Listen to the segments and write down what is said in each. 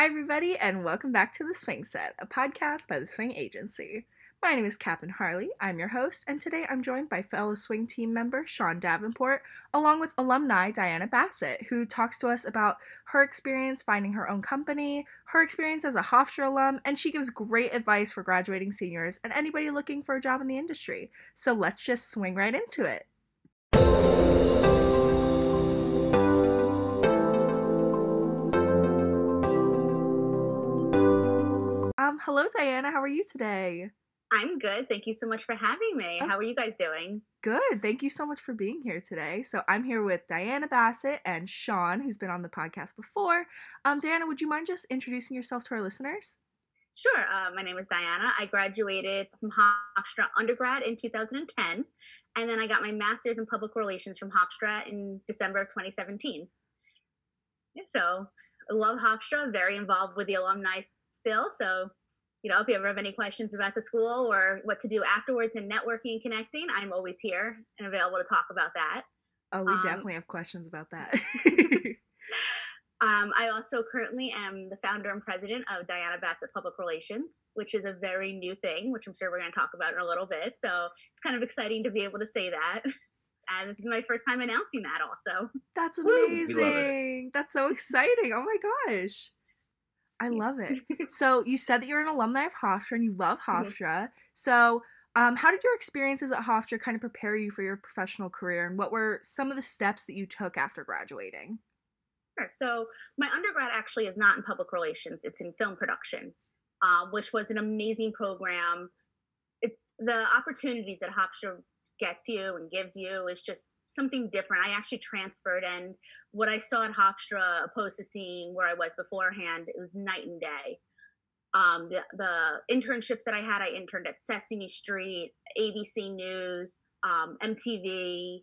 Hi, everybody, and welcome back to The Swing Set, a podcast by The Swing Agency. My name is Katherine Harley. I'm your host, and today I'm joined by fellow Swing team member Sean Davenport, along with alumni Diana Bassett, who talks to us about her experience finding her own company, her experience as a Hofstra alum, and she gives great advice for graduating seniors and anybody looking for a job in the industry. So let's just swing right into it. Um, hello, Diana. How are you today? I'm good. Thank you so much for having me. How are you guys doing? Good. Thank you so much for being here today. So I'm here with Diana Bassett and Sean, who's been on the podcast before. Um, Diana, would you mind just introducing yourself to our listeners? Sure. Uh, my name is Diana. I graduated from Hofstra undergrad in 2010, and then I got my master's in public relations from Hofstra in December of 2017. Yeah, so I love Hofstra. Very involved with the alumni still. So you know, if you ever have any questions about the school or what to do afterwards and networking and connecting, I'm always here and available to talk about that. Oh, we um, definitely have questions about that. um, I also currently am the founder and president of Diana Bassett Public Relations, which is a very new thing, which I'm sure we're going to talk about in a little bit. So it's kind of exciting to be able to say that. And this is my first time announcing that also. That's amazing. That's so exciting. Oh my gosh. I love it. so you said that you're an alumni of Hofstra and you love mm-hmm. Hofstra. Mm-hmm. So um, how did your experiences at Hofstra kind of prepare you for your professional career, and what were some of the steps that you took after graduating? Sure. So my undergrad actually is not in public relations; it's in film production, uh, which was an amazing program. It's the opportunities that Hofstra gets you and gives you is just something different. I actually transferred, and what I saw at Hofstra, opposed to seeing where I was beforehand, it was night and day. Um, the, the internships that I had, I interned at Sesame Street, ABC News, um, MTV,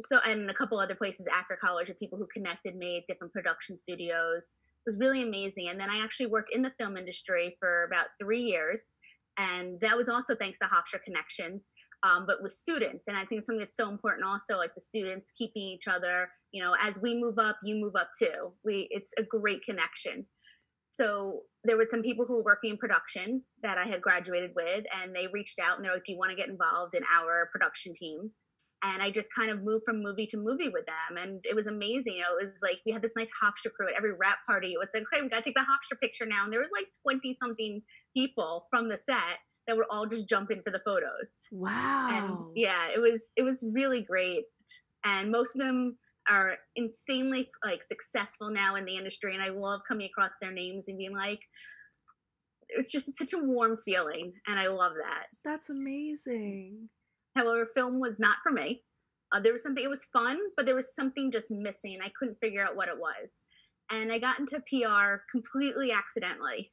so and a couple other places after college of people who connected me at different production studios. It was really amazing. And then I actually worked in the film industry for about three years. And that was also thanks to Hofstra Connections um, but with students. And I think something that's so important also, like the students keeping each other, you know, as we move up, you move up too. We, it's a great connection. So there were some people who were working in production that I had graduated with, and they reached out and they're like, "Do you want to get involved in our production team?" And I just kind of moved from movie to movie with them, and it was amazing. You know, it was like we had this nice Hofstra crew at every wrap party. It was like, "Okay, we got to take the Hofstra picture now," and there was like twenty something people from the set that would all just jump in for the photos. Wow. And yeah, it was it was really great. And most of them are insanely like successful now in the industry and I love coming across their names and being like it's just such a warm feeling and I love that. That's amazing. However, film was not for me. Uh, there was something it was fun, but there was something just missing. I couldn't figure out what it was. And I got into PR completely accidentally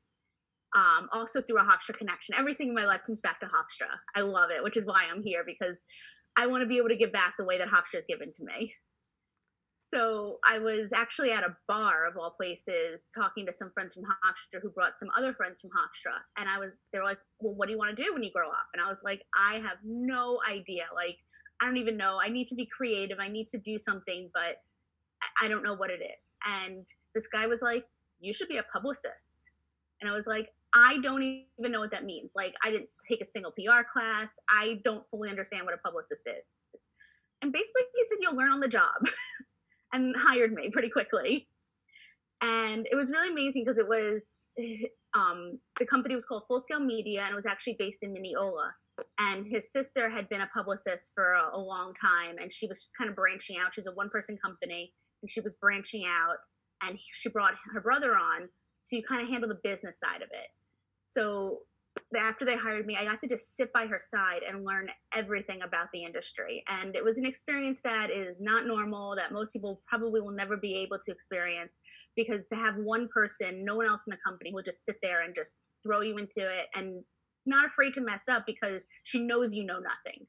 um, also through a Hofstra connection. Everything in my life comes back to Hofstra. I love it, which is why I'm here because I want to be able to give back the way that Hofstra has given to me. So I was actually at a bar of all places talking to some friends from Hofstra who brought some other friends from Hofstra. And I was, they were like, well, what do you want to do when you grow up? And I was like, I have no idea. Like, I don't even know. I need to be creative. I need to do something, but I don't know what it is. And this guy was like, you should be a publicist. And I was like, I don't even know what that means. Like, I didn't take a single PR class. I don't fully understand what a publicist is. And basically, he said, You'll learn on the job and hired me pretty quickly. And it was really amazing because it was um, the company was called Full Scale Media and it was actually based in Mineola. And his sister had been a publicist for a, a long time and she was just kind of branching out. She's a one person company and she was branching out and she brought her brother on to kind of handle the business side of it. So after they hired me, I got to just sit by her side and learn everything about the industry. And it was an experience that is not normal, that most people probably will never be able to experience because to have one person, no one else in the company will just sit there and just throw you into it and not afraid to mess up because she knows you know nothing.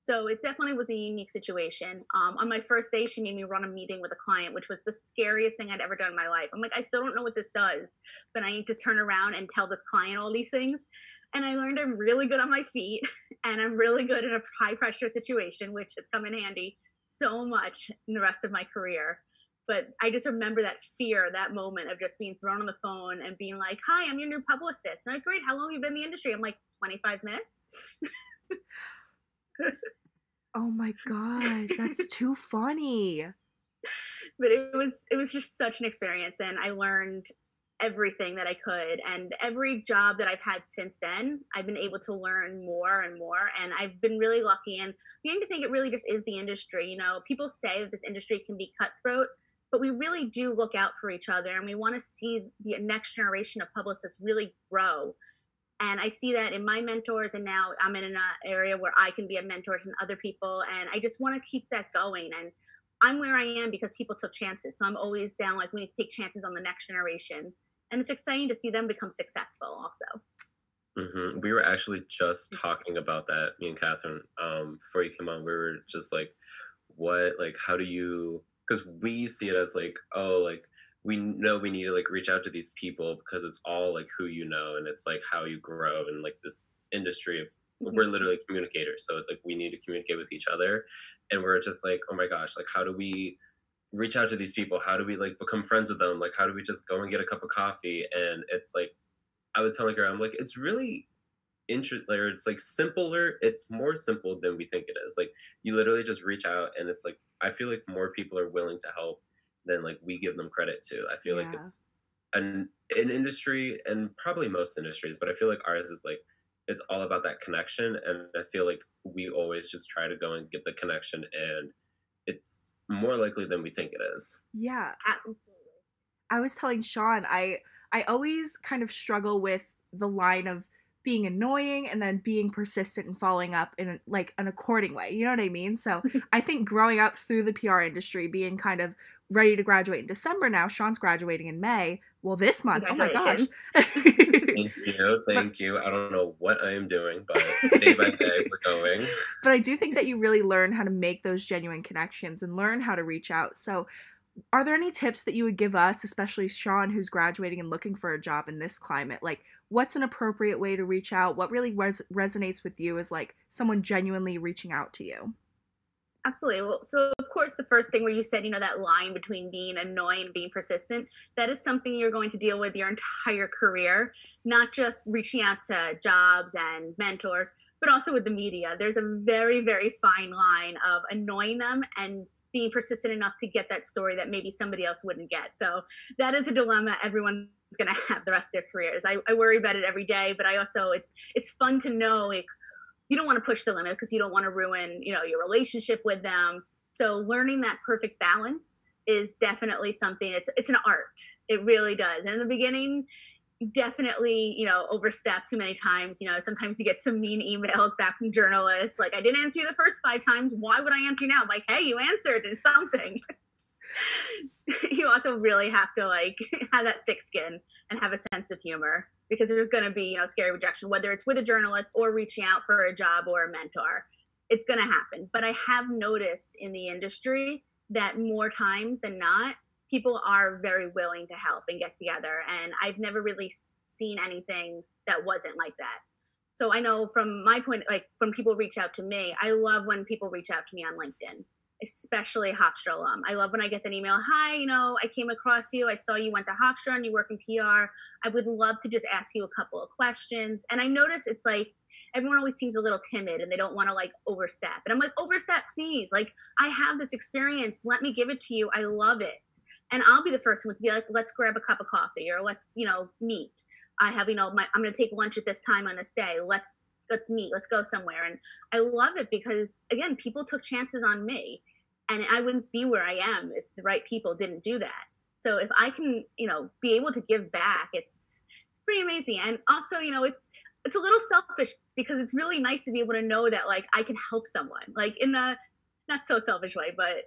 So it definitely was a unique situation. Um, on my first day, she made me run a meeting with a client, which was the scariest thing I'd ever done in my life. I'm like, I still don't know what this does, but I need to turn around and tell this client all these things. And I learned I'm really good on my feet and I'm really good in a high pressure situation, which has come in handy so much in the rest of my career. but I just remember that fear, that moment of just being thrown on the phone and being like, "Hi, I'm your new publicist." And like, "Great, how long have you been in the industry?" I'm like, "25 minutes." oh my gosh, that's too funny. But it was it was just such an experience, and I learned everything that I could. And every job that I've had since then, I've been able to learn more and more. And I've been really lucky and beginning to think it really just is the industry. You know, people say that this industry can be cutthroat, but we really do look out for each other and we want to see the next generation of publicists really grow and i see that in my mentors and now i'm in an area where i can be a mentor to other people and i just want to keep that going and i'm where i am because people took chances so i'm always down like we need to take chances on the next generation and it's exciting to see them become successful also mm-hmm. we were actually just talking about that me and catherine um, before you came on we were just like what like how do you because we see it as like oh like we know we need to like reach out to these people because it's all like who you know and it's like how you grow and like this industry of mm-hmm. we're literally communicators. So it's like we need to communicate with each other and we're just like oh my gosh like how do we reach out to these people? How do we like become friends with them? Like how do we just go and get a cup of coffee? And it's like i was telling her i'm like it's really interesting it's like simpler it's more simple than we think it is. Like you literally just reach out and it's like i feel like more people are willing to help than like we give them credit to i feel yeah. like it's an an industry and probably most industries but i feel like ours is like it's all about that connection and i feel like we always just try to go and get the connection and it's more likely than we think it is yeah i was telling sean i i always kind of struggle with the line of being annoying and then being persistent and following up in like an according way. You know what I mean? So I think growing up through the PR industry, being kind of ready to graduate in December now, Sean's graduating in May. Well, this month, oh my gosh. thank you. Thank but, you. I don't know what I am doing, but day by day we're going. But I do think that you really learn how to make those genuine connections and learn how to reach out. So are there any tips that you would give us, especially Sean, who's graduating and looking for a job in this climate? Like, what's an appropriate way to reach out? What really res- resonates with you is like someone genuinely reaching out to you? Absolutely. Well, so of course, the first thing where you said, you know, that line between being annoying and being persistent, that is something you're going to deal with your entire career, not just reaching out to jobs and mentors, but also with the media. There's a very, very fine line of annoying them and being persistent enough to get that story that maybe somebody else wouldn't get. So that is a dilemma everyone's going to have the rest of their careers. I, I worry about it every day, but I also it's it's fun to know like you don't want to push the limit because you don't want to ruin you know your relationship with them. So learning that perfect balance is definitely something. It's it's an art. It really does. And in the beginning, definitely, you know, overstep too many times. You know, sometimes you get some mean emails back from journalists like, I didn't answer you the first five times. Why would I answer you now? I'm like, hey, you answered in something. you also really have to like have that thick skin and have a sense of humor because there's going to be, you know, scary rejection, whether it's with a journalist or reaching out for a job or a mentor. It's going to happen. But I have noticed in the industry that more times than not, people are very willing to help and get together. And I've never really seen anything that wasn't like that. So I know from my point, like when people reach out to me, I love when people reach out to me on LinkedIn, especially Hofstra alum. I love when I get an email, hi, you know, I came across you. I saw you went to Hofstra and you work in PR. I would love to just ask you a couple of questions. And I notice it's like, everyone always seems a little timid and they don't want to like overstep. And I'm like, overstep, please. Like, I have this experience. Let me give it to you. I love it and I'll be the first one to be like, let's grab a cup of coffee or let's, you know, meet. I have, you know, my, I'm going to take lunch at this time on this day. Let's, let's meet. Let's go somewhere. And I love it because again, people took chances on me and I wouldn't be where I am if the right people didn't do that. So if I can, you know, be able to give back, it's, it's pretty amazing. And also, you know, it's, it's a little selfish because it's really nice to be able to know that like I can help someone like in the not so selfish way, but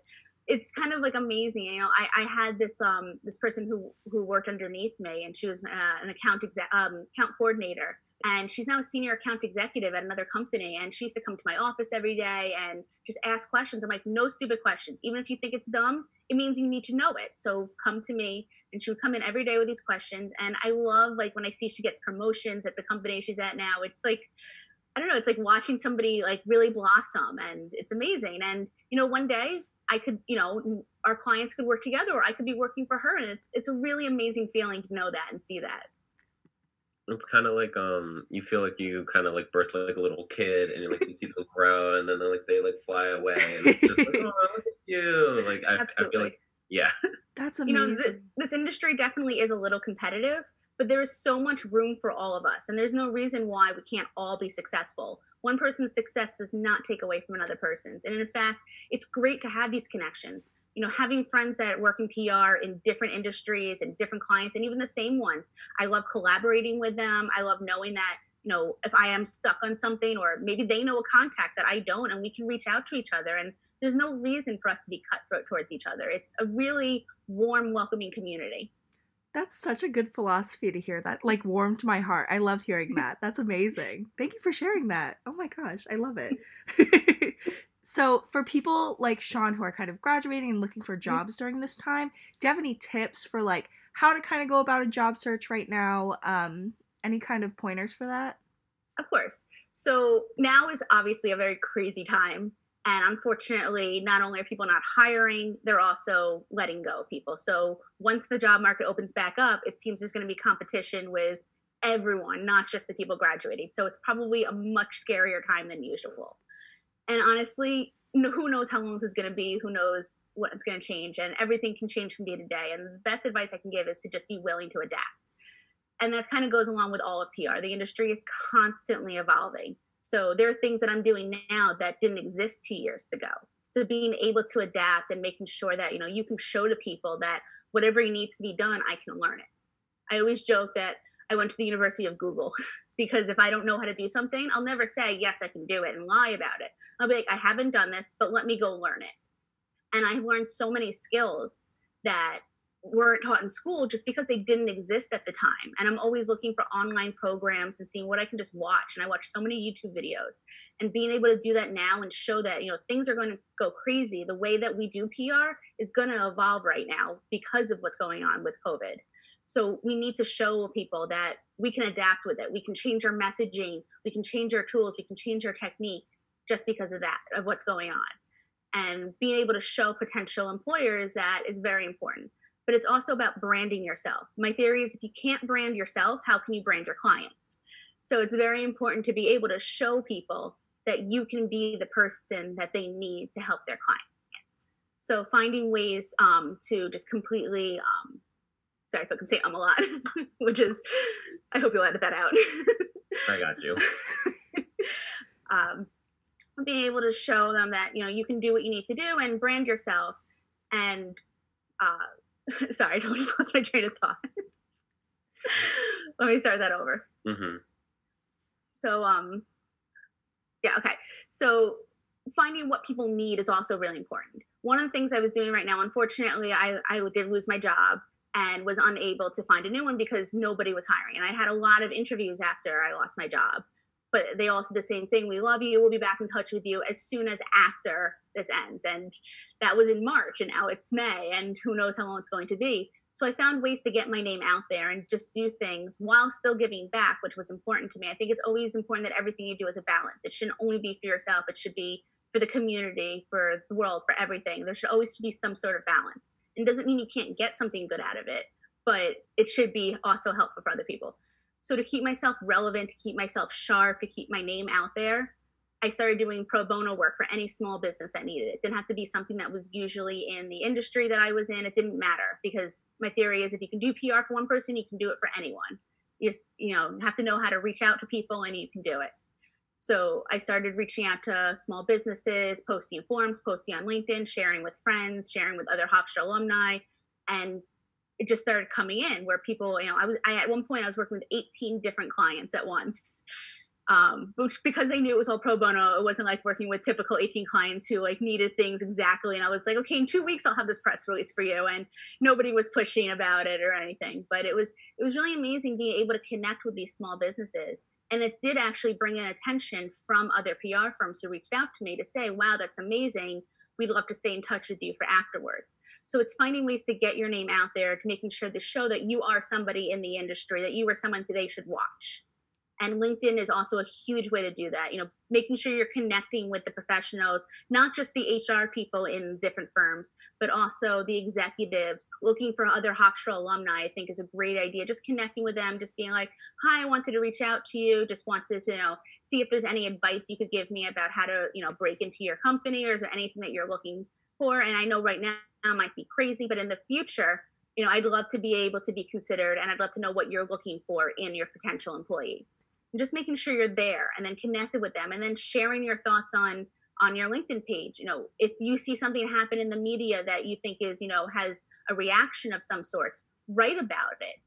it's kind of like amazing. You know, I, I had this um this person who who worked underneath me, and she was uh, an account exec um account coordinator, and she's now a senior account executive at another company. And she used to come to my office every day and just ask questions. I'm like, no stupid questions. Even if you think it's dumb, it means you need to know it. So come to me. And she would come in every day with these questions. And I love like when I see she gets promotions at the company she's at now. It's like I don't know, it's like watching somebody like really blossom and it's amazing. And, you know, one day I could, you know, our clients could work together or I could be working for her. And it's it's a really amazing feeling to know that and see that. It's kind of like um, you feel like you kind of like birth like a little kid, and you like you see them grow, and then they like they like fly away, and it's just like, oh, look at you! Like I, I feel like, yeah, that's amazing. You know, th- this industry definitely is a little competitive, but there is so much room for all of us, and there's no reason why we can't all be successful. One person's success does not take away from another person's, and in fact, it's great to have these connections. You know having friends that work in pr in different industries and different clients and even the same ones. I love collaborating with them. I love knowing that you know if i am stuck on something or maybe they know a contact that i don't and we can reach out to each other. And there's no reason for us to be cutthroat towards each other. It's a really warm welcoming community that's such a good philosophy to hear that like warmed my heart i love hearing that that's amazing thank you for sharing that oh my gosh i love it So, for people like Sean who are kind of graduating and looking for mm-hmm. jobs during this time, do you have any tips for like how to kind of go about a job search right now? Um, any kind of pointers for that? Of course. So, now is obviously a very crazy time. And unfortunately, not only are people not hiring, they're also letting go of people. So, once the job market opens back up, it seems there's going to be competition with everyone, not just the people graduating. So, it's probably a much scarier time than usual. And honestly, who knows how long this is going to be? Who knows what's going to change? And everything can change from day to day. And the best advice I can give is to just be willing to adapt. And that kind of goes along with all of PR. The industry is constantly evolving. So there are things that I'm doing now that didn't exist two years ago. So being able to adapt and making sure that you know you can show to people that whatever needs to be done, I can learn it. I always joke that I went to the University of Google because if I don't know how to do something, I'll never say, yes, I can do it and lie about it. I'll be like, I haven't done this, but let me go learn it. And I've learned so many skills that weren't taught in school just because they didn't exist at the time. And I'm always looking for online programs and seeing what I can just watch. And I watch so many YouTube videos and being able to do that now and show that, you know, things are going to go crazy. The way that we do PR is going to evolve right now because of what's going on with COVID. So we need to show people that we can adapt with it. We can change our messaging, we can change our tools, we can change our technique just because of that, of what's going on. And being able to show potential employers that is very important. But it's also about branding yourself. My theory is if you can't brand yourself, how can you brand your clients? So it's very important to be able to show people that you can be the person that they need to help their clients. So finding ways um, to just completely um, Sorry if I can say um a lot, which is, I hope you'll edit that out. I got you. um, being able to show them that you know you can do what you need to do and brand yourself, and uh, sorry, I just lost my train of thought. Let me start that over. Mm-hmm. So um, yeah, okay. So finding what people need is also really important. One of the things I was doing right now, unfortunately, I, I did lose my job and was unable to find a new one because nobody was hiring. And I had a lot of interviews after I lost my job, but they all said the same thing. We love you. We'll be back in touch with you as soon as after this ends. And that was in March, and now it's May, and who knows how long it's going to be. So I found ways to get my name out there and just do things while still giving back, which was important to me. I think it's always important that everything you do is a balance. It shouldn't only be for yourself, it should be for the community, for the world, for everything. There should always be some sort of balance and doesn't mean you can't get something good out of it but it should be also helpful for other people so to keep myself relevant to keep myself sharp to keep my name out there i started doing pro bono work for any small business that needed it. it didn't have to be something that was usually in the industry that i was in. It didn't matter because my theory is if you can do pr for one person you can do it for anyone. You just you know have to know how to reach out to people and you can do it. So I started reaching out to small businesses, posting forums, posting on LinkedIn, sharing with friends, sharing with other Hofstra alumni, and it just started coming in where people, you know, I was I at one point I was working with 18 different clients at once. Um, because they knew it was all pro bono, it wasn't like working with typical 18 clients who like needed things exactly. And I was like, okay, in two weeks I'll have this press release for you. And nobody was pushing about it or anything. But it was it was really amazing being able to connect with these small businesses and it did actually bring in attention from other PR firms who reached out to me to say, wow, that's amazing. We'd love to stay in touch with you for afterwards. So it's finding ways to get your name out there, to making sure to show that you are somebody in the industry, that you are someone they should watch. And linkedin is also a huge way to do that you know making sure you're connecting with the professionals not just the hr people in different firms but also the executives. Looking for other hofstra alumni i think is a great idea. Just connecting with them just being like hi i wanted to reach out to you. Just wanted to you know see if there's any advice you could give me about how to you know break into your company or is there anything that you're looking for? And i know right now might be crazy but in the future you know i'd love to be able to be considered and i'd love to know what you're looking for in your potential employees and just making sure you're there and then connected with them and then sharing your thoughts on on your linkedin page you know if you see something happen in the media that you think is you know has a reaction of some sorts write about it.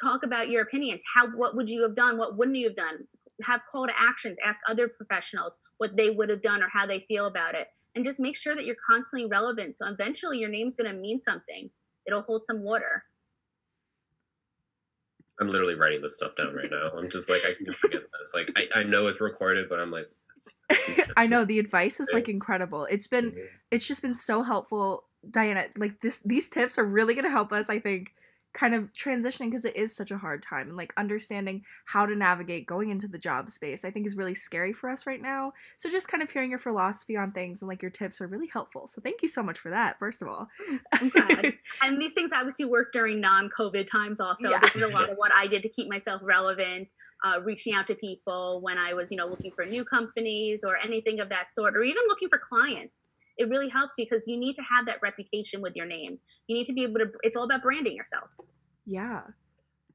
Talk about your opinions. How what would you have done? What wouldn't you have done? Have call to actions. Ask other professionals what they would have done or how they feel about it. And just make sure that you're constantly relevant. So eventually your name's going to mean something. It'll hold some water I'm literally writing this stuff down right now. I'm just like, I can forget this. Like, I, I know it's recorded, but I'm like, I know the advice is like incredible. It's been, Mhm. it's just been so helpful, Diana. Like this, these tips are really gonna help us. I think, kind of transitioning because it is such a hard time and like understanding how to navigate going into the job space. I think is really scary for us right now. So just kind of hearing your philosophy on things and like your tips are really helpful. So thank you so much for that. First of all, glad. and these things obviously work during non-COVID times. Also, Yeah. this is a lot of what I did to keep myself relevant. Uh, reaching out to people when I was, you know, looking for new companies or anything of that sort, or even looking for clients. It really helps because you need to have that reputation with your name. You need to be able to. It's all about branding yourself. yeah.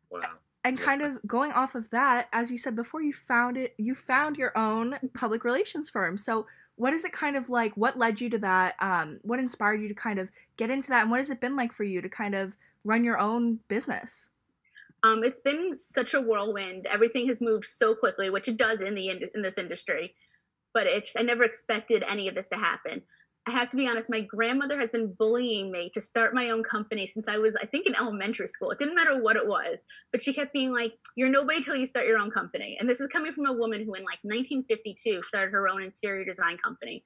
wow. and Yeah. kind of going off of that as you said before you found it you found your own public relations firm so what is it kind of like what led you to that um, what inspired you to kind of get into that and what has it been like for you to kind of run your own business Um, it's been such a whirlwind. Everything has moved so quickly, which it does in the ind- in this industry. But it's I never expected any of this to happen. I have to be honest. My grandmother has been bullying me to start my own company since I was, I think, in elementary school. It didn't matter what it was, but she kept being like, "You're nobody till you start your own company." And this is coming from a woman who, in like 1952, started her own interior design company,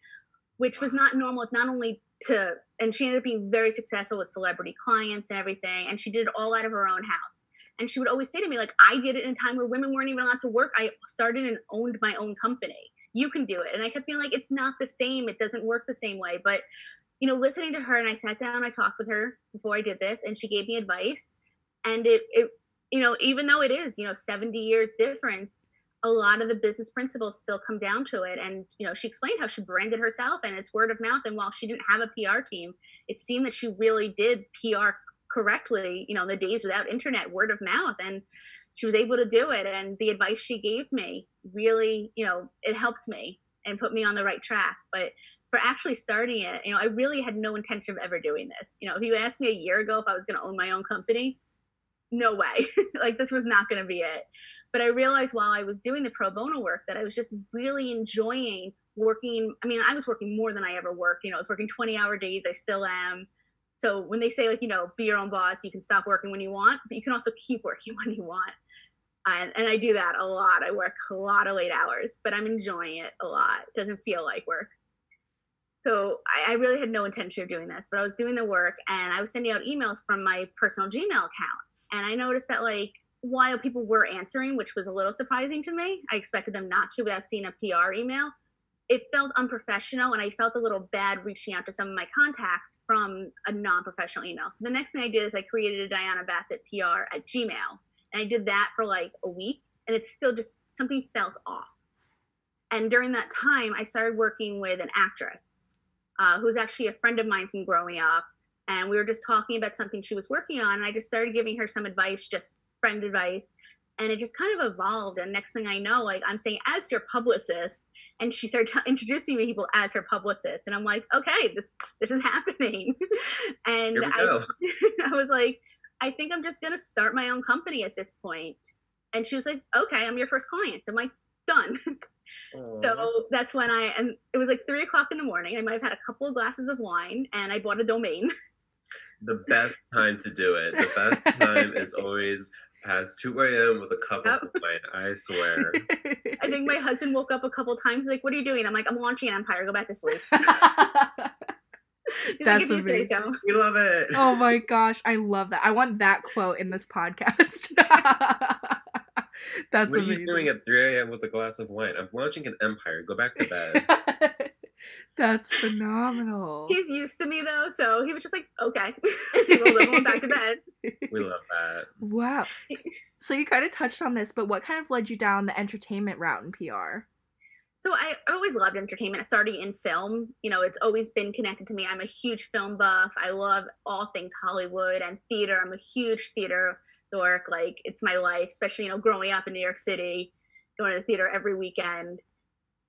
which was not normal. Not only to, and she ended up being very successful with celebrity clients and everything, and she did it all out of her own house and she would always say to me like i did it in a time where women weren't even allowed to work i started and owned my own company you can do it. And i kept being like it's not the same. It doesn't work the same way. But you know listening to her and i sat down i talked with her before i did this and she gave me advice. And it it you know even though it is you know 70 years difference a lot of the business principles still come down to it. And you know she explained how she branded herself and it's word of mouth. And while she didn't have a pr team it seemed that she really did pr correctly, you know, the days without internet, word of mouth. And she was able to do it. And the advice she gave me really, you know, it helped me and put me on the right track. But for actually starting it, you know, I really had no intention of ever doing this. You know, if you asked me a year ago if I was going to own my own company, no way. like this was not going to be it. But I realized while I was doing the pro bono work that I was just really enjoying working. I mean, I was working more than I ever worked. You know, I was working 20 hour days. I still am. So when they say like, you know, be your own boss, you can stop working when you want, but you can also keep working when you want. And, and I do that a lot. I work a lot of late hours, but I'm enjoying it a lot. It doesn't feel like work. So I, I really had no intention of doing this, but I was doing the work and I was sending out emails from my personal Gmail account. And I noticed that like while people were answering, which was a little surprising to me, I expected them not to without seeing a PR email it felt unprofessional and I felt a little bad reaching out to some of my contacts from a non-professional email. So the next thing I did is I created a Diana Bassett PR at Gmail. And I did that for like a week and it's still just something felt off. And during that time, I started working with an actress uh, who's actually a friend of mine from growing up. And we were just talking about something she was working on. And I just started giving her some advice, just friend advice. And it just kind of evolved. And next thing I know, like I'm saying, as your publicist, and she started t- introducing me people as her publicist and i'm like okay this this is happening. And I. I was like i think i'm just going to start my own company at this point. And she was like okay i'm your first client. I'm like done. So that's when i and it was like three o'clock in the morning i might have had a couple of glasses of wine and i bought a domain. The best time to do it. The best time is always past 2 a.m. with a cup Yep. of wine. I swear. i think my husband woke up a couple times like what are you doing i'm like i'm launching an empire go back to sleep That's like, you amazing. so. We love it. oh my gosh, I love that. I want that quote in this podcast. That's what amazing. are you doing at 3 a.m. with a glass of wine? I'm watching an Empire. Go back to bed. That's phenomenal. He's used to me though, so he was just like, okay, we'll go back to bed. we love that. Wow. So you kind of touched on this, but what kind of led you down the entertainment route in PR? So I, I always loved entertainment. Starting in film, you know, it's always been connected to me. I'm a huge film buff. I love all things Hollywood and theater. I'm a huge theater dork. Like it's my life, especially you know, growing up in New York City, going to the theater every weekend.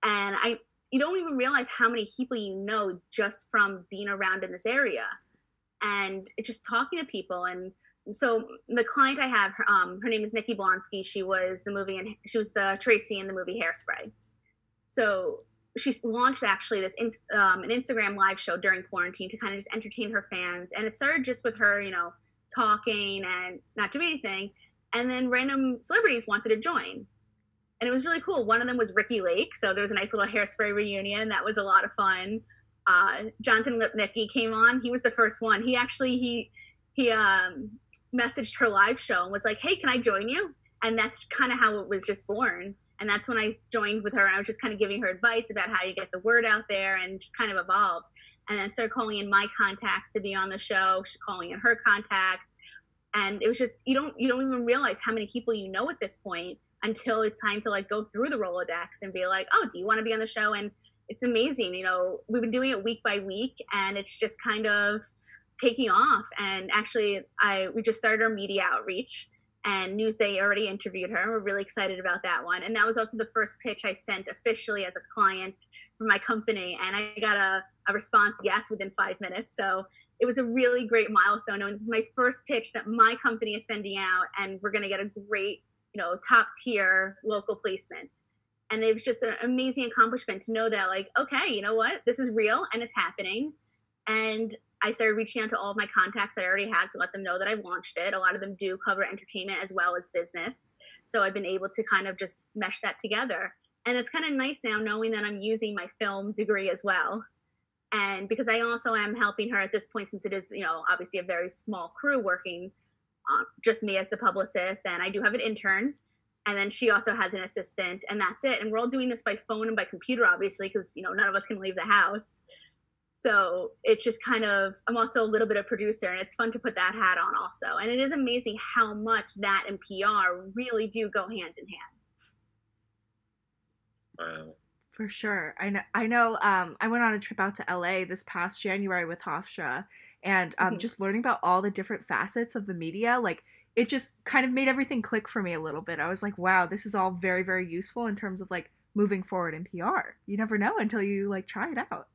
And I, you don't even realize how many people you know just from being around in this area, and just talking to people. And so the client I have, um, her name is Nikki Blonsky. She was the movie and she was the Tracy in the movie Hairspray so she launched actually this um, an Instagram live show during quarantine to kind of just entertain her fans, and it started just with her, you know, talking and not doing anything, and then random celebrities wanted to join, and it was really cool. One of them was Ricki Lake, so there was a nice little hairspray reunion that was a lot of fun. Uh, Jonathan Lipnicki came on; he was the first one. He actually he he um, messaged her live show and was like, "Hey, can I join you?" And that's kind of how it was just born and that's when I joined with her. And I was just kind of giving her advice about how you get the word out there and just kind of evolved. And then started calling in my contacts to be on the show, calling in her contacts. And it was just you don't you don't even realize how many people you know at this point until it's time to like go through the Rolodex and be like, oh, do you want to be on the show? And it's amazing. You know, we've been doing it week by week, and it's just kind of taking off. And actually, I we just started our media outreach and Newsday already interviewed her. We're really excited about that one. And that was also the first pitch I sent officially as a client for my company. And I got a, a response yes within five minutes. So it was a really great milestone. And this is my first pitch that my company is sending out, and we're going to get a great, you know, top tier local placement. And it was just an amazing accomplishment to know that, like, okay, you know what? This is real and it's happening. And I started reaching out to all of my contacts that I already had to let them know that i've launched it. A lot of them do cover entertainment as well as business. So I've been able to kind of just mesh that together. And it's kind of nice now knowing that I'm using my film degree as well. And because I also am helping her at this point, since it is, you know, obviously a very small crew working, um, just me as the publicist, and I do have an intern. And then she also has an assistant, and that's it. And we're all doing this by phone and by computer, obviously, because, you know, none of us can leave the house. So it's just kind of, I'm also a little bit of producer, and it's fun to put that hat on also. And it is amazing how much that and PR really do go hand in hand. Wow. For sure. I know I know um I went on a trip out to LA this past January with Hofstra and um Mhm. just learning about all the different facets of the media like it just kind of made everything click for me a little bit. I was like, wow, this is all very very useful in terms of like moving forward in PR. You never know until you like try it out.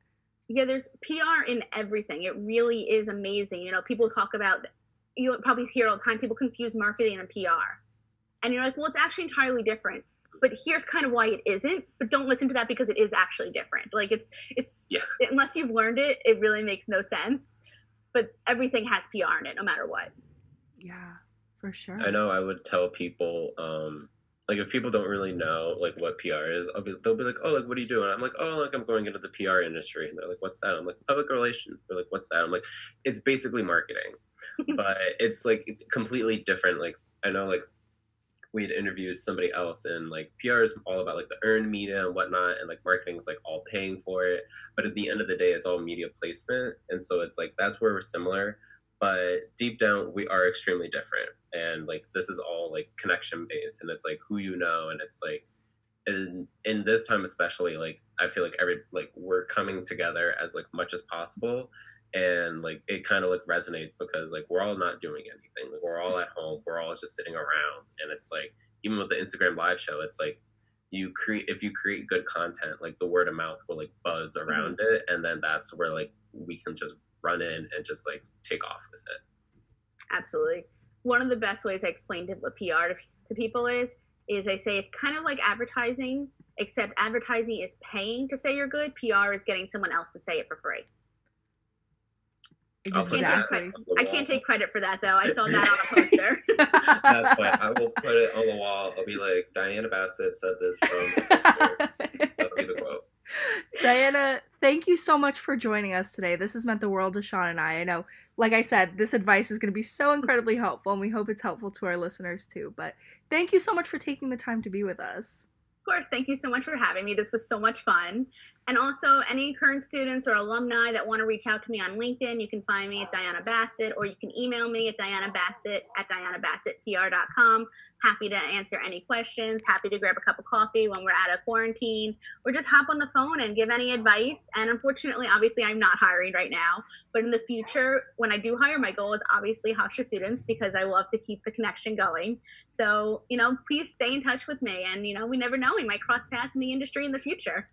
Yeah, there's PR in everything. It really is amazing. You know, people talk about, you probably hear all the time, people confuse marketing and PR. And you're like, well, it's actually entirely different. But here's kind of why it isn't. But don't listen to that because it is actually different. Like it's it's Yeah. unless you've learned it, it really makes no sense. But everything has PR in it, no matter what. Yeah, for sure. I know I would tell people, um, like if people don't really know like what PR is, I'll be they'll be like, Oh, like what are you doing? I'm like, Oh, like I'm going into the PR industry and they're like, What's that? I'm like, public relations. They're like, What's that? I'm like, it's basically marketing. but it's like completely different. Like I know like we'd interviewed somebody else and like PR is all about like the earned media and whatnot and like marketing is like all paying for it. But at the end of the day it's all media placement. And so it's like that's where we're similar. But deep down we are extremely different. And like this is all like connection based and it's like who you know and it's like in in this time especially like I feel like every like we're coming together as like much as possible and like it kind of like resonates because like we're all not doing anything like we're all at home we're all just sitting around and it's like even with the instagram live show it's like you create if you create good content like the word of mouth will like buzz mm-hmm. around it and then that's where like we can just run in and just like take off with it Absolutely. One of the best ways I explain to what PR to, to people is is I say it's kind of like advertising, except advertising is paying to say you're good. PR is getting someone else to say it for free. I'll put that Exactly. I can't take credit for that though. I saw that on a poster. that's why i will put it on the wall i'll be like diana bassett said this from that'll be the quote Diana, thank you so much for joining us today. This has meant the world to Sean and I. I know, like I said, this advice is going to be so incredibly helpful, and we hope it's helpful to our listeners too. But thank you so much for taking the time to be with us. Of course, thank you so much for having me. This was so much fun. And also, any current students or alumni that want to reach out to me on LinkedIn, you can find me at Diana Bassett, or you can email me at Diana Bassett at DianaBassettPR.com. Happy to answer any questions, happy to grab a cup of coffee when we're out of quarantine, or just hop on the phone and give any advice. And unfortunately, obviously, I'm not hiring right now, but in the future, when I do hire, my goal is obviously Hofstra students because I love to keep the connection going. So, you know, please stay in touch with me. And, you know, we never know, we might cross paths in the industry in the future.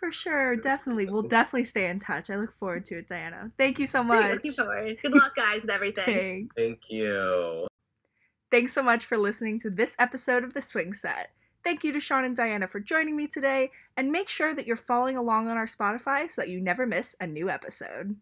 For sure, definitely. We'll definitely stay in touch. I look forward to it, Diana. Thank you so much. Looking forward. Good luck, guys, with everything. Thanks. Thank you. Thanks so much for listening to this episode of The Swing Set. Thank you to Sean and Diana for joining me today, and make sure that you're following along on our Spotify so that you never miss a new episode.